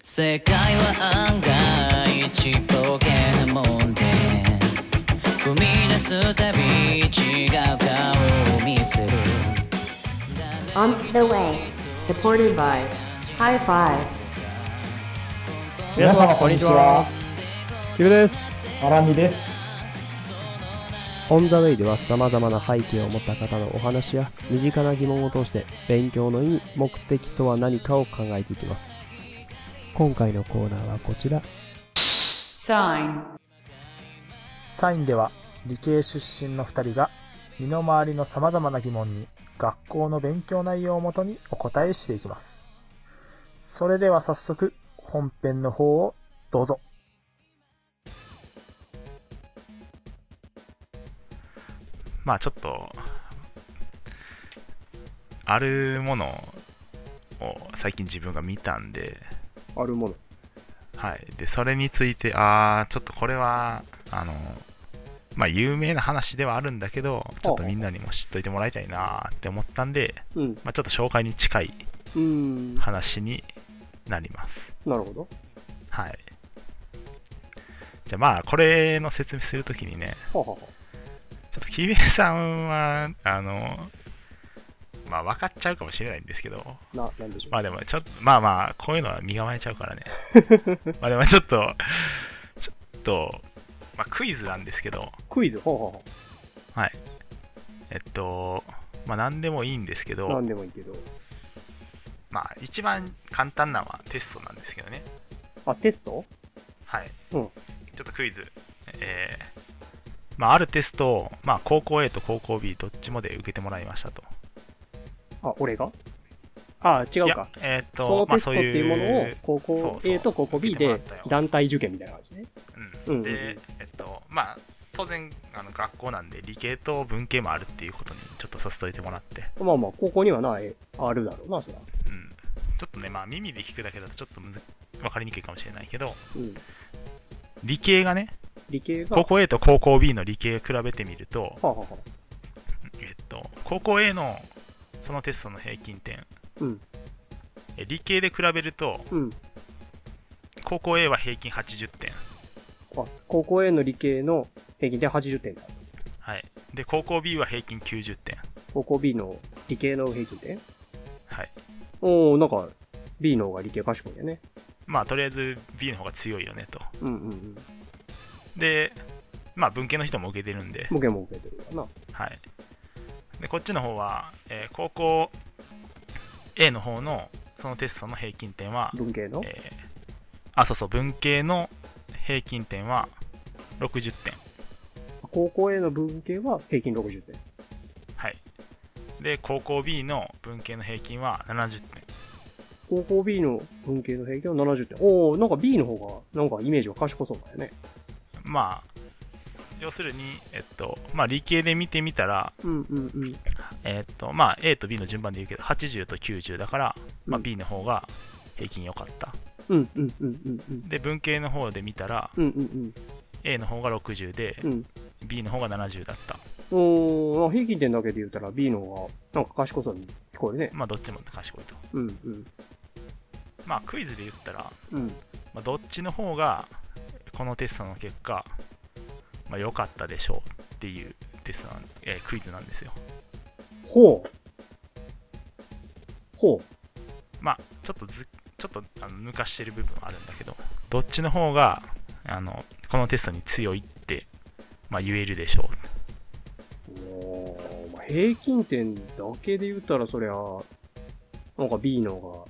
世界は案外ちっぽけなもんで踏み出すたび違う顔を見せる On the way, supported by High Five. 皆様こんにちは。キムです。アラミです。オンザウェイでは様々な背景を持った方のお話や身近な疑問を通して勉強の意味、目的とは何かを考えていきます。今回のコーナーはこちら。Sign. サインでは理系出身の2人が身の回りの様々な疑問に学校の勉強内容をもとにお答えしていきます。それでは早速本編の方をどうぞ。まあちょっと、あるものを最近自分が見たんで、あるもの。はい。で、それについて、あー、ちょっとこれは、あの、まあ有名な話ではあるんだけど、ちょっとみんなにも知っといてもらいたいなーって思ったんで、うん。まあちょっと紹介に近いうん。話になります。なるほど。はい。じゃあまあこれの説明するときにね、ははは。ちょっとキビさんは、あの、まあ分かっちゃうかもしれないんですけど、な、なんでしょう？まあでもちょっと、まあまあ、こういうのは身構えちゃうからね。まあでもちょっと、ちょっと、まあクイズなんですけど、クイズ？ははは。えっと、まあ何でもいいんですけなど、んでもいいけど。まあ一番簡単なのはテストなんですけどね。あ、テスト？はい。うんちょっとクイズ。えー、まああるテストを、まあ高校 A と高校 B どっちもで受けてもらいましたと。あ、俺が？あ、違いうやか。、えーっと、そのまあテストっていうものを高校 A と高校 B で団体受験みたいな感じね。うんうんうんえっと、まあ、当然、あの学校なんで理系と文系もあるっていうことにちょっとさせといてもらって、まあまあ、高校にはな、えあるだろうな、そら。うん、ちょっとね、まあ、耳で聞くだけだとちょっとむず分かりにくいかもしれないけど、うん。理系がね、理系が？高校 A と高校 B の理系を比べてみると、はあ、はあはあ、えっと、高校 A のそのテストの平均点、うん。え理系で比べると、うん。高校 A は平均80点、あ、高校 A の理系の平均で80点だ。はい、で高校 B は平均90点、高校 B の理系の平均点？はい、おー、なんか、B の方が理系賢いよね。まあ、とりあえず B の方が強いよねと。うんうんうん。で、まあ、文系の人も受けてるんで、模型も受けてるわな。はい。で、こっちの方は、えー高校 A の方のそのテストの平均点は、文系の？えーあ、そうそう、文系の平均点は60点。高校 A の文系は平均60点。はい。で、高校 B の文系の平均は70点。高校 B の文系の平均は70点。おー、なんか B の方が、なんかイメージは賢そうだよね。まあ、要するに、えっと、まあ、理系で見てみたら、うんうんうん。えっと、まあ、A と B の順番で言うけど、80と90だから、まあ、うん B の方が平均良かった。うんうんうんうんうん。で、文系の方で見たら、うんうん A の方が60で。B の方が70だった。おー、平均点だけで言ったら B の方が、なんか賢そうに聞こえるね。まあ、どっちも賢いと。うんうん。まあ、クイズで言ったら、うん。まあ、どっちの方が、このテストの結果、まあ、良かったでしょうっていうテストなん、えークイズなんですよ。ほう。ほまあ、ちょっとず、ちょっとあの抜かしてる部分はあるんだけど、どっちの方が、あの、このテストに強いって、まあ、言えるでしょう。う。おー、まあ、平均点だけで言ったらそりゃ、なんか B の方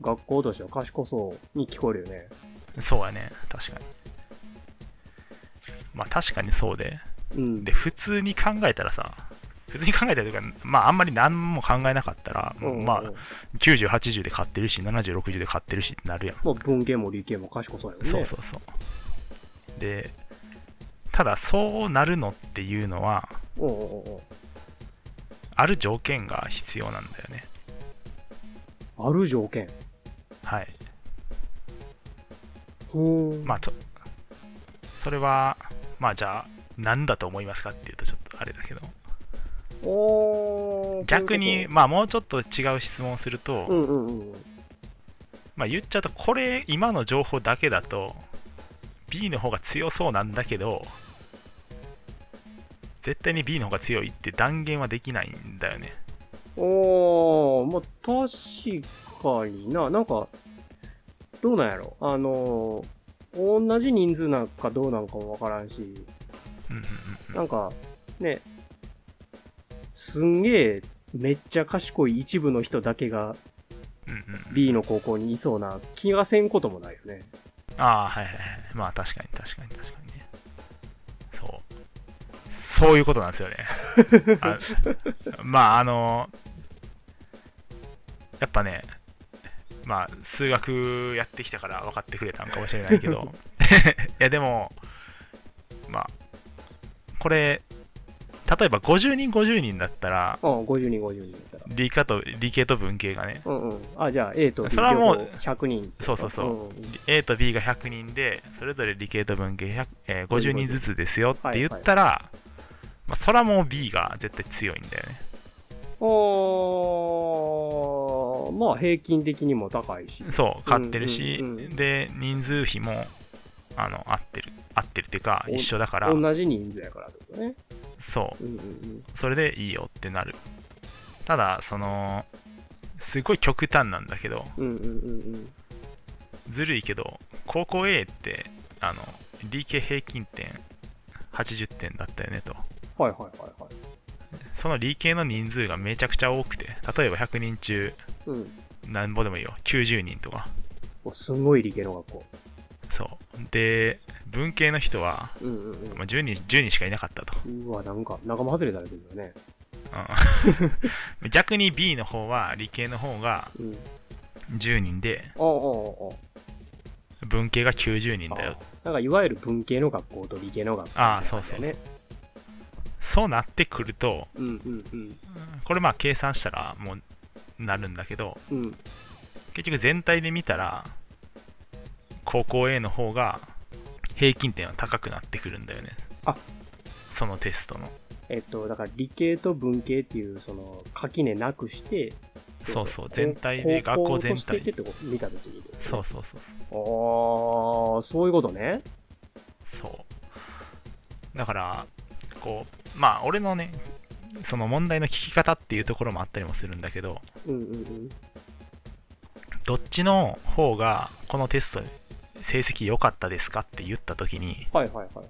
が、学校としては賢そうに聞こえるよね。そうやね、確かに。まあ、確かにそうで、うん。で、普通に考えたらさ、普通に考えたらというか、まあ、あんまり何も考えなかったら、うんうんうんまあ、90、80で勝ってるし、70、60で勝ってるしってなるやん。まあ、文系も理系も賢そうやね。そうそうそう。で、ただ、そうなるのっていうのは、おうおうある条件が必要なんだよね。ある条件。はい。まあ、ちょ、それは、まあ、じゃあ、何だと思いますかっていうと、ちょっとあれだけど、おー逆に、まあ、もうちょっと違う質問をすると、うんうんうん。まあ言っちゃうとこれ今の情報だけだと B の方が強そうなんだけど絶対に B の方が強いって断言はできないんだよねおー、まあ、確かにな。なんか、どうなんやろ。あのー、同じ人数なんかどうなんかもわからんし、なんか、ね、すんげえ、めっちゃ賢い一部の人だけが B の高校にいそうな気がせんこともないよね。ああはいはいはい。まあ確かに確かに確かにね。そう。そういうことなんですよね。あまああのやっぱねまあ数学やってきたから分かってくれたんかもしれないけど。いやでもまあこれ例えば50人50人だったらうん、50人50人だったら。理科と理系と文系がね。うんうん。あ、じゃあ A と B それはもう両方100人。そうそうそう。うん。A と B が100人でそれぞれ理系と文系100、えー50人ずつですよって言ったら、まあ、そらもう B が絶対強いんだよね。おーまあ平均的にも高いし。そう勝ってるし、うんうんうんで人数比もあの合ってる合ってるっていうかお一緒だから同じ人数やからとね。そううんうんうん。それでいいよってなるただそのすごい極端なんだけどうんうんうんずるいけど高校 A ってあの理系平均点80点だったよねとうん。はいはいはいはい。その理系の人数がめちゃくちゃ多くて例えば100人中うん。なんぼでもいいよ90人とかすんごい理系の学校。そうで文系の人は、うんうんうんまあ、10, 人10人しかいなかったと、うわ、なんか、仲間外れたりするよね。うん 逆に B の方は理系の方がうん。10人でああ、ああ、あ文系が90人あ。だよなんか、いわゆる文系の学校と理系の学校。ああそうそうそうね。そうなってくるとうんうんうん。これまあ計算したらもうなるんだけどうん。結局全体で見たら高校 A の方が平均点は高くなってくるんだよね。あ。そのテストの。えっと、だから理系と文系っていう、その、垣根なくして、そうそう。全体で学校全体。とこ見たときに、そうそうそうそう。ああ、そういうことね。そう。だからこうまあ俺のねその問題の聞き方っていうところもあったりもするんだけどうんうんうん。どっちの方がこのテスト成績良かったですかって言った時にはいはいはいはい。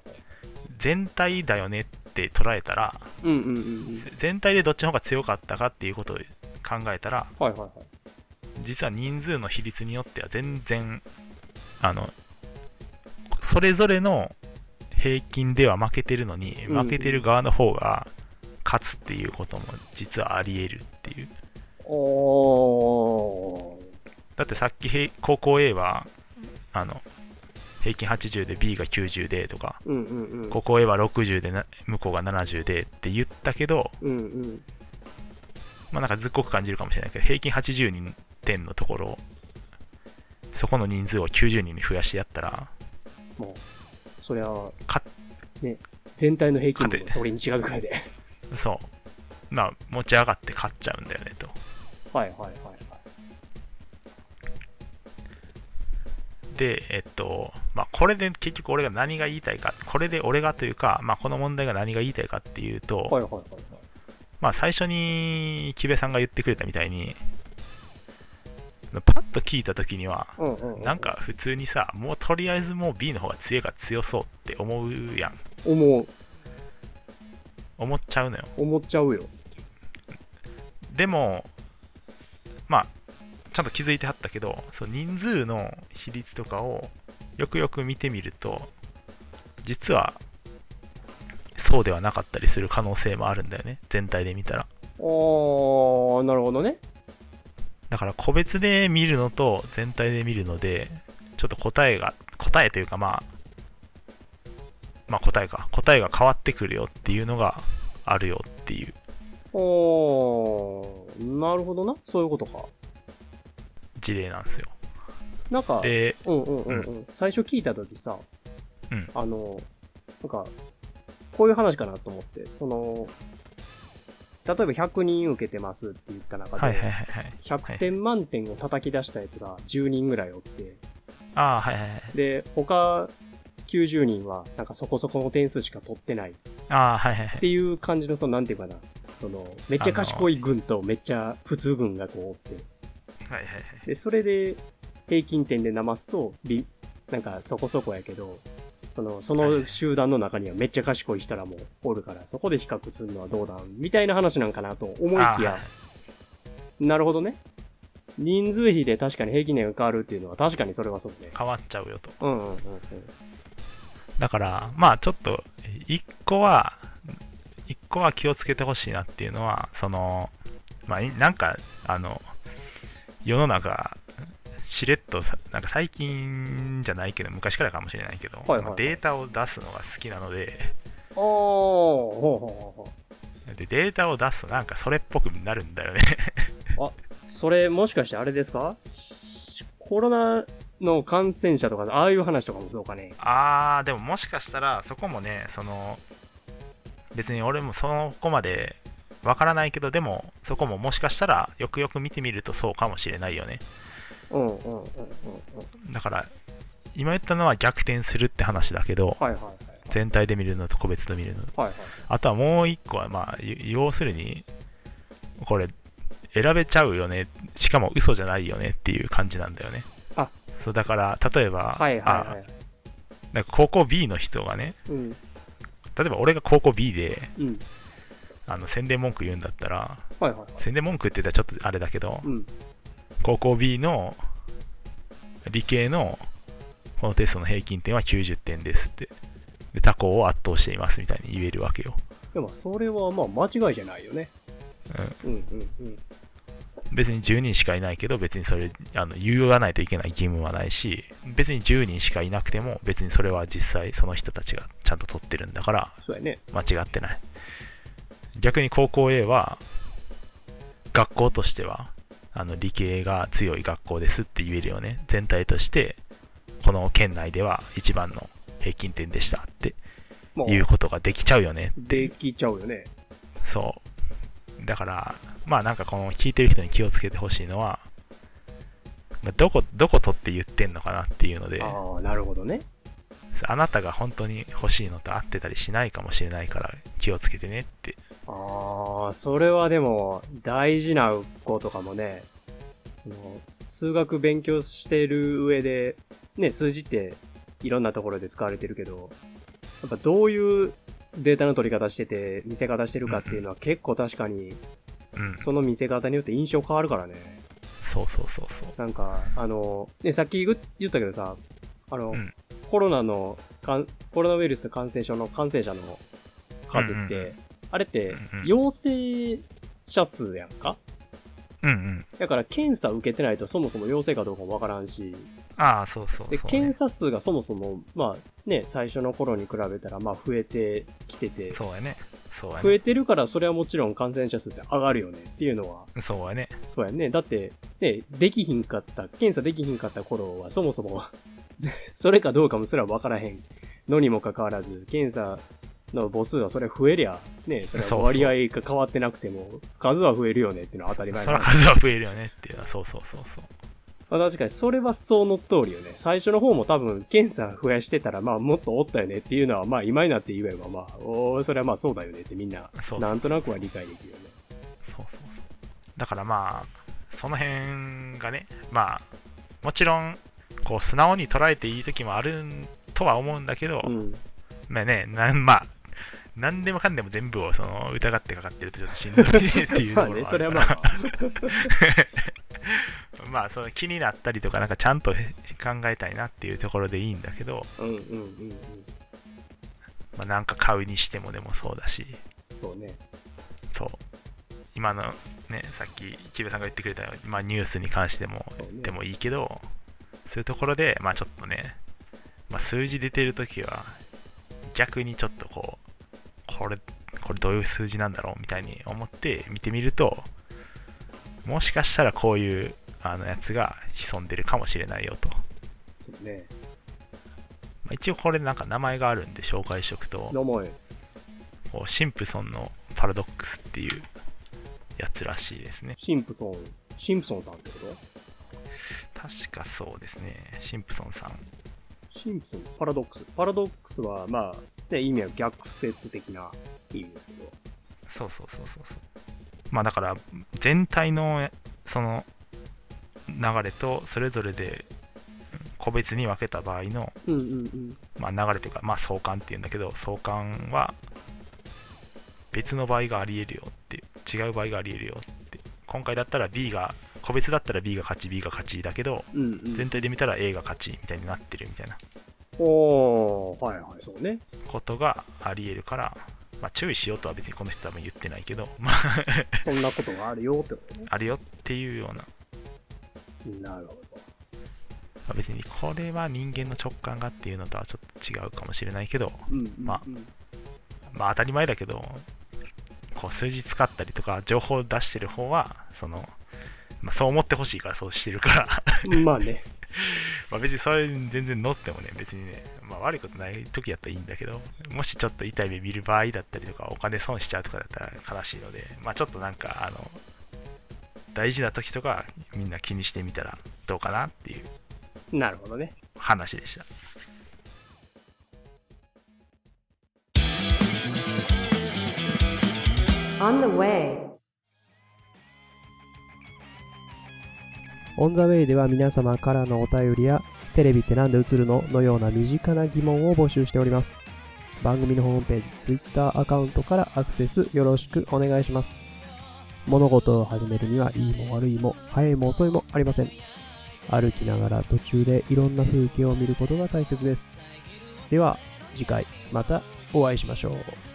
全体だよねって捉えたらうんうんうん。全体でどっちの方が強かったかっていうことを考えたらはいはいはい。実は人数の比率によっては全然あのそれぞれの平均では負けてるのに負けてる側の方が勝つっていうことも実はあり得るっていうおー。だってさっき平高校 A はあの平均80で B が90でとかうんうんうん。高校 A は60でな向こうが70でって言ったけどうんうん。まあなんかずっこく感じるかもしれないけど平均80人点のところそこの人数を90人に増やしてやったらもう、そりゃ、かね、全体の平均もそれに違うぐらいで。そうまあ持ち上がって勝っちゃうんだよねとはいはいはいはい。でえっとまあこれで結局俺が何が言いたいかこれで俺がというかまあこの問題が何が言いたいかっていうと、はいはいはいはい。まあ最初に木部さんが言ってくれたみたいにパッと聞いた時にはうんうん、うん。なん、か普通にさもうとりあえずもう B の方が強いが強そうって思うやん思う、思っちゃうのよ思っちゃうよ。でもまあちゃんと気づいてはったけどそう人数の比率とかをよくよく見てみると実はそうではなかったりする可能性もあるんだよね全体で見たらおー、なるほどね。だから個別で見るのと全体で見るのでちょっと答えが答えというかまあまあ答えか答えが変わってくるよっていうのがあるよっていうおー、なるほどな。そういうことか。事例なんですよなんか、でうんうんうんうん。最初聞いたときさ、うんあの、なんか、こういう話かなと思って、その、例えば100人受けてますって言った中で、はいはいはいはい。100点満点を叩き出したやつが10人ぐらいおって、ああ、はいはいはい。で、他90人はなんかそこそこの点数しか取ってないっああ、はいはいはい。ていう感じの、そのなんていうかな、その、めっちゃ賢い軍とめっちゃ普通軍がこうおって、はいはいはい。で、それで平均点で騙すと、びなんかそこそこやけど、その、その集団の中にはめっちゃ賢い人らもおるから、そこで比較するのはどうだみたいな話なんかなと思いきやなるほどね。人数比で確かに平均点が変わるっていうのは確かにそれはそうね。変わっちゃうよと。うんうんうんうん。だから、まあちょっと、一個は、一個は気をつけてほしいなっていうのは、その、まあいなんか、あの、世の中、しれっとさ、なんか最近じゃないけど、昔からかもしれないけど、はいはいはいデータを出すのが好きなので、おー、ほうほうほうほう。でデータを出すとなんかそれっぽくなるんだよね。それもしかしてあれですか？コロナの感染者とか、ああいう話とかもそうかね。あー、でももしかしたら、そこもね、その、別に俺もそこまでわからないけど、でも、そこももしかしたら、よくよく見てみるとそうかもしれないよね。うんうんうんうんうん。だから、今言ったのは逆転するって話だけど、はいはいはい。全体で見るのと個別で見るの。はいはい。あとはもう一個は、まあ、ゆ要するに、これ、選べちゃうよね。しかも嘘じゃないよねっていう感じなんだよね。あそう、だから、例えば、はいはいはあい。なんか高校 B の人がね、うん。例えば俺が高校 B で、うん。あの宣伝文句言うんだったら、はいはいはい。宣伝文句って言ったらちょっとあれだけど、うん。高校 B の理系のこのテストの平均点は90点ですって。で、他校を圧倒していますみたいに言えるわけよ。でもそれはまあ間違いじゃないよね。うん、うんうんうん。別に10人しかいないけど、別にそれあの言わないといけない義務はないし、別に10人しかいなくても、別にそれは実際その人たちがちゃんと取ってるんだから、そうやね。間違ってない。逆に高校 A は、学校としては、あの理系が強い学校ですって言えるよね。全体として、この県内では一番の平均点でしたってまあ、いうことができちゃうよね。できちゃうよね。そう。だから、まあなんかこの聞いてる人に気をつけてほしいのは、どこ、どこ取って言ってんのかなっていうので、ああ、なるほどね。あなたが本当に欲しいのと合ってたりしないかもしれないから気をつけてねって。ああ、それはでも、大事な子とかもね、数学勉強してる上で、ね、数字っていろんなところで使われてるけど、やっぱどういうデータの取り方してて、見せ方してるかっていうのは結構確かに、うん。その見せ方によって印象変わるからね。そうそうそうそう。なんか、あの、ね、さっき言言ったけどさ、あの、うんコロナのかん、コロナウイルス感染症の感染者の数って、うんうんあれって陽性者数やんかうんうん。だから検査受けてないとそもそも陽性かどうかもわからんし、ああ、そうそうで、そう、ね検。査数がそもそも、まあね、最初の頃に比べたら、まあ増えてきてて、そうやね。そうや増えね。てるからそれはもちろん感染者数って上がるよねっていうのは、そうやね。そうやね。だって、ね、できひんかった、検査できひんかった頃はそもそも、それかどうかもすらわからへんのにもかかわらず、検査の母数はそれ増えりゃ、ね、それは割合が変わってなくても、数は増えるよねっていうのは当たり前そらなんだ数は増えるよねっていうのは、そうそうそうそう。まあ確かにそれはその通りよね。最初の方も多分検査増やしてたらまあもっとおったよねっていうのはまあ今になって言えばまあ、おーそれはまあそうだよねってみんななんとなくは理解できるよね。そうそうそう。だからまあ、その辺がね、まあ、もちろん、こう、素直に捉えていい時もあるとは思うんだけど、うん。まあね、まあ、何でもかんでも全部をその疑ってかかってるとちょっとしんどいねっていう まあね、ところもあそれはまあ、まあ、その気になったりとか、なんかちゃんと考えたいなっていうところでいいんだけど、うんうんうんうん。まあ、なんか買うにしてもでもそうだし、そうね。そう。今のね、さっき、木部さんが言ってくれたように、まあ、ニュースに関してもでもいいけど、そういうところで、まあ、ちょっとね、まあ、数字出てるときは、逆にちょっとこう、これ、これどういう数字なんだろうみたいに思って見てみると、もしかしたらこういうあのやつが潜んでるかもしれないよと。まそうね。あ、一応これなんか名前があるんで紹介しとくと。こうシンプソンのパラドックスっていうやつらしいですね。シンプソン、シンプソンさんってこと？確かそうですね。シンプソンさん。シンプソン、パラドックス。パラドックスは、まあ、ね、意味は逆説的な意味ですけど。そうそうそうそうそう。まあだから、全体のその流れとそれぞれで個別に分けた場合の、うんうんうん。まあ、流れというか、まあ、相関っていうんだけど相関は別の場合がありえるよって違う場合がありえるよって今回だったら B が個別だったら B が勝ち B が勝ちだけどうんうん。全体で見たら A が勝ちみたいになってるみたいなおー、はいはい、そうね。ことがありえるから、まあ、注意しようとは別にこの人は言ってないけど、まあ、そんなことがあるよってことね。あるよっていうような、なるほど。まあ別にこれは人間の直感がっていうのとはちょっと違うかもしれないけど、うんうんうん、ままあ当たり前だけど、こう数字使ったりとか情報を出してる方は、その、まあ、そう思ってほしいからそうしてるからまあね。まあ別にそれ全然乗ってもね、別にね、まあ悪いことない時やったらいいんだけど、もしちょっと痛い目見る場合だったりとか、お金損しちゃうとかだったら悲しいので、まあちょっとなんか、あの、大事な時とかみんな気にしてみたらどうかなっていうなるほどね。話でした。On the way. オンザウェイでは皆様からのお便りや、テレビってなんで映るののような身近な疑問を募集しております。番組のホームページ、Twitter アカウントからアクセスよろしくお願いします。物事を始めるには、いいも悪いも、早いも遅いもありません。歩きながら途中でいろんな風景を見ることが大切です。では、次回またお会いしましょう。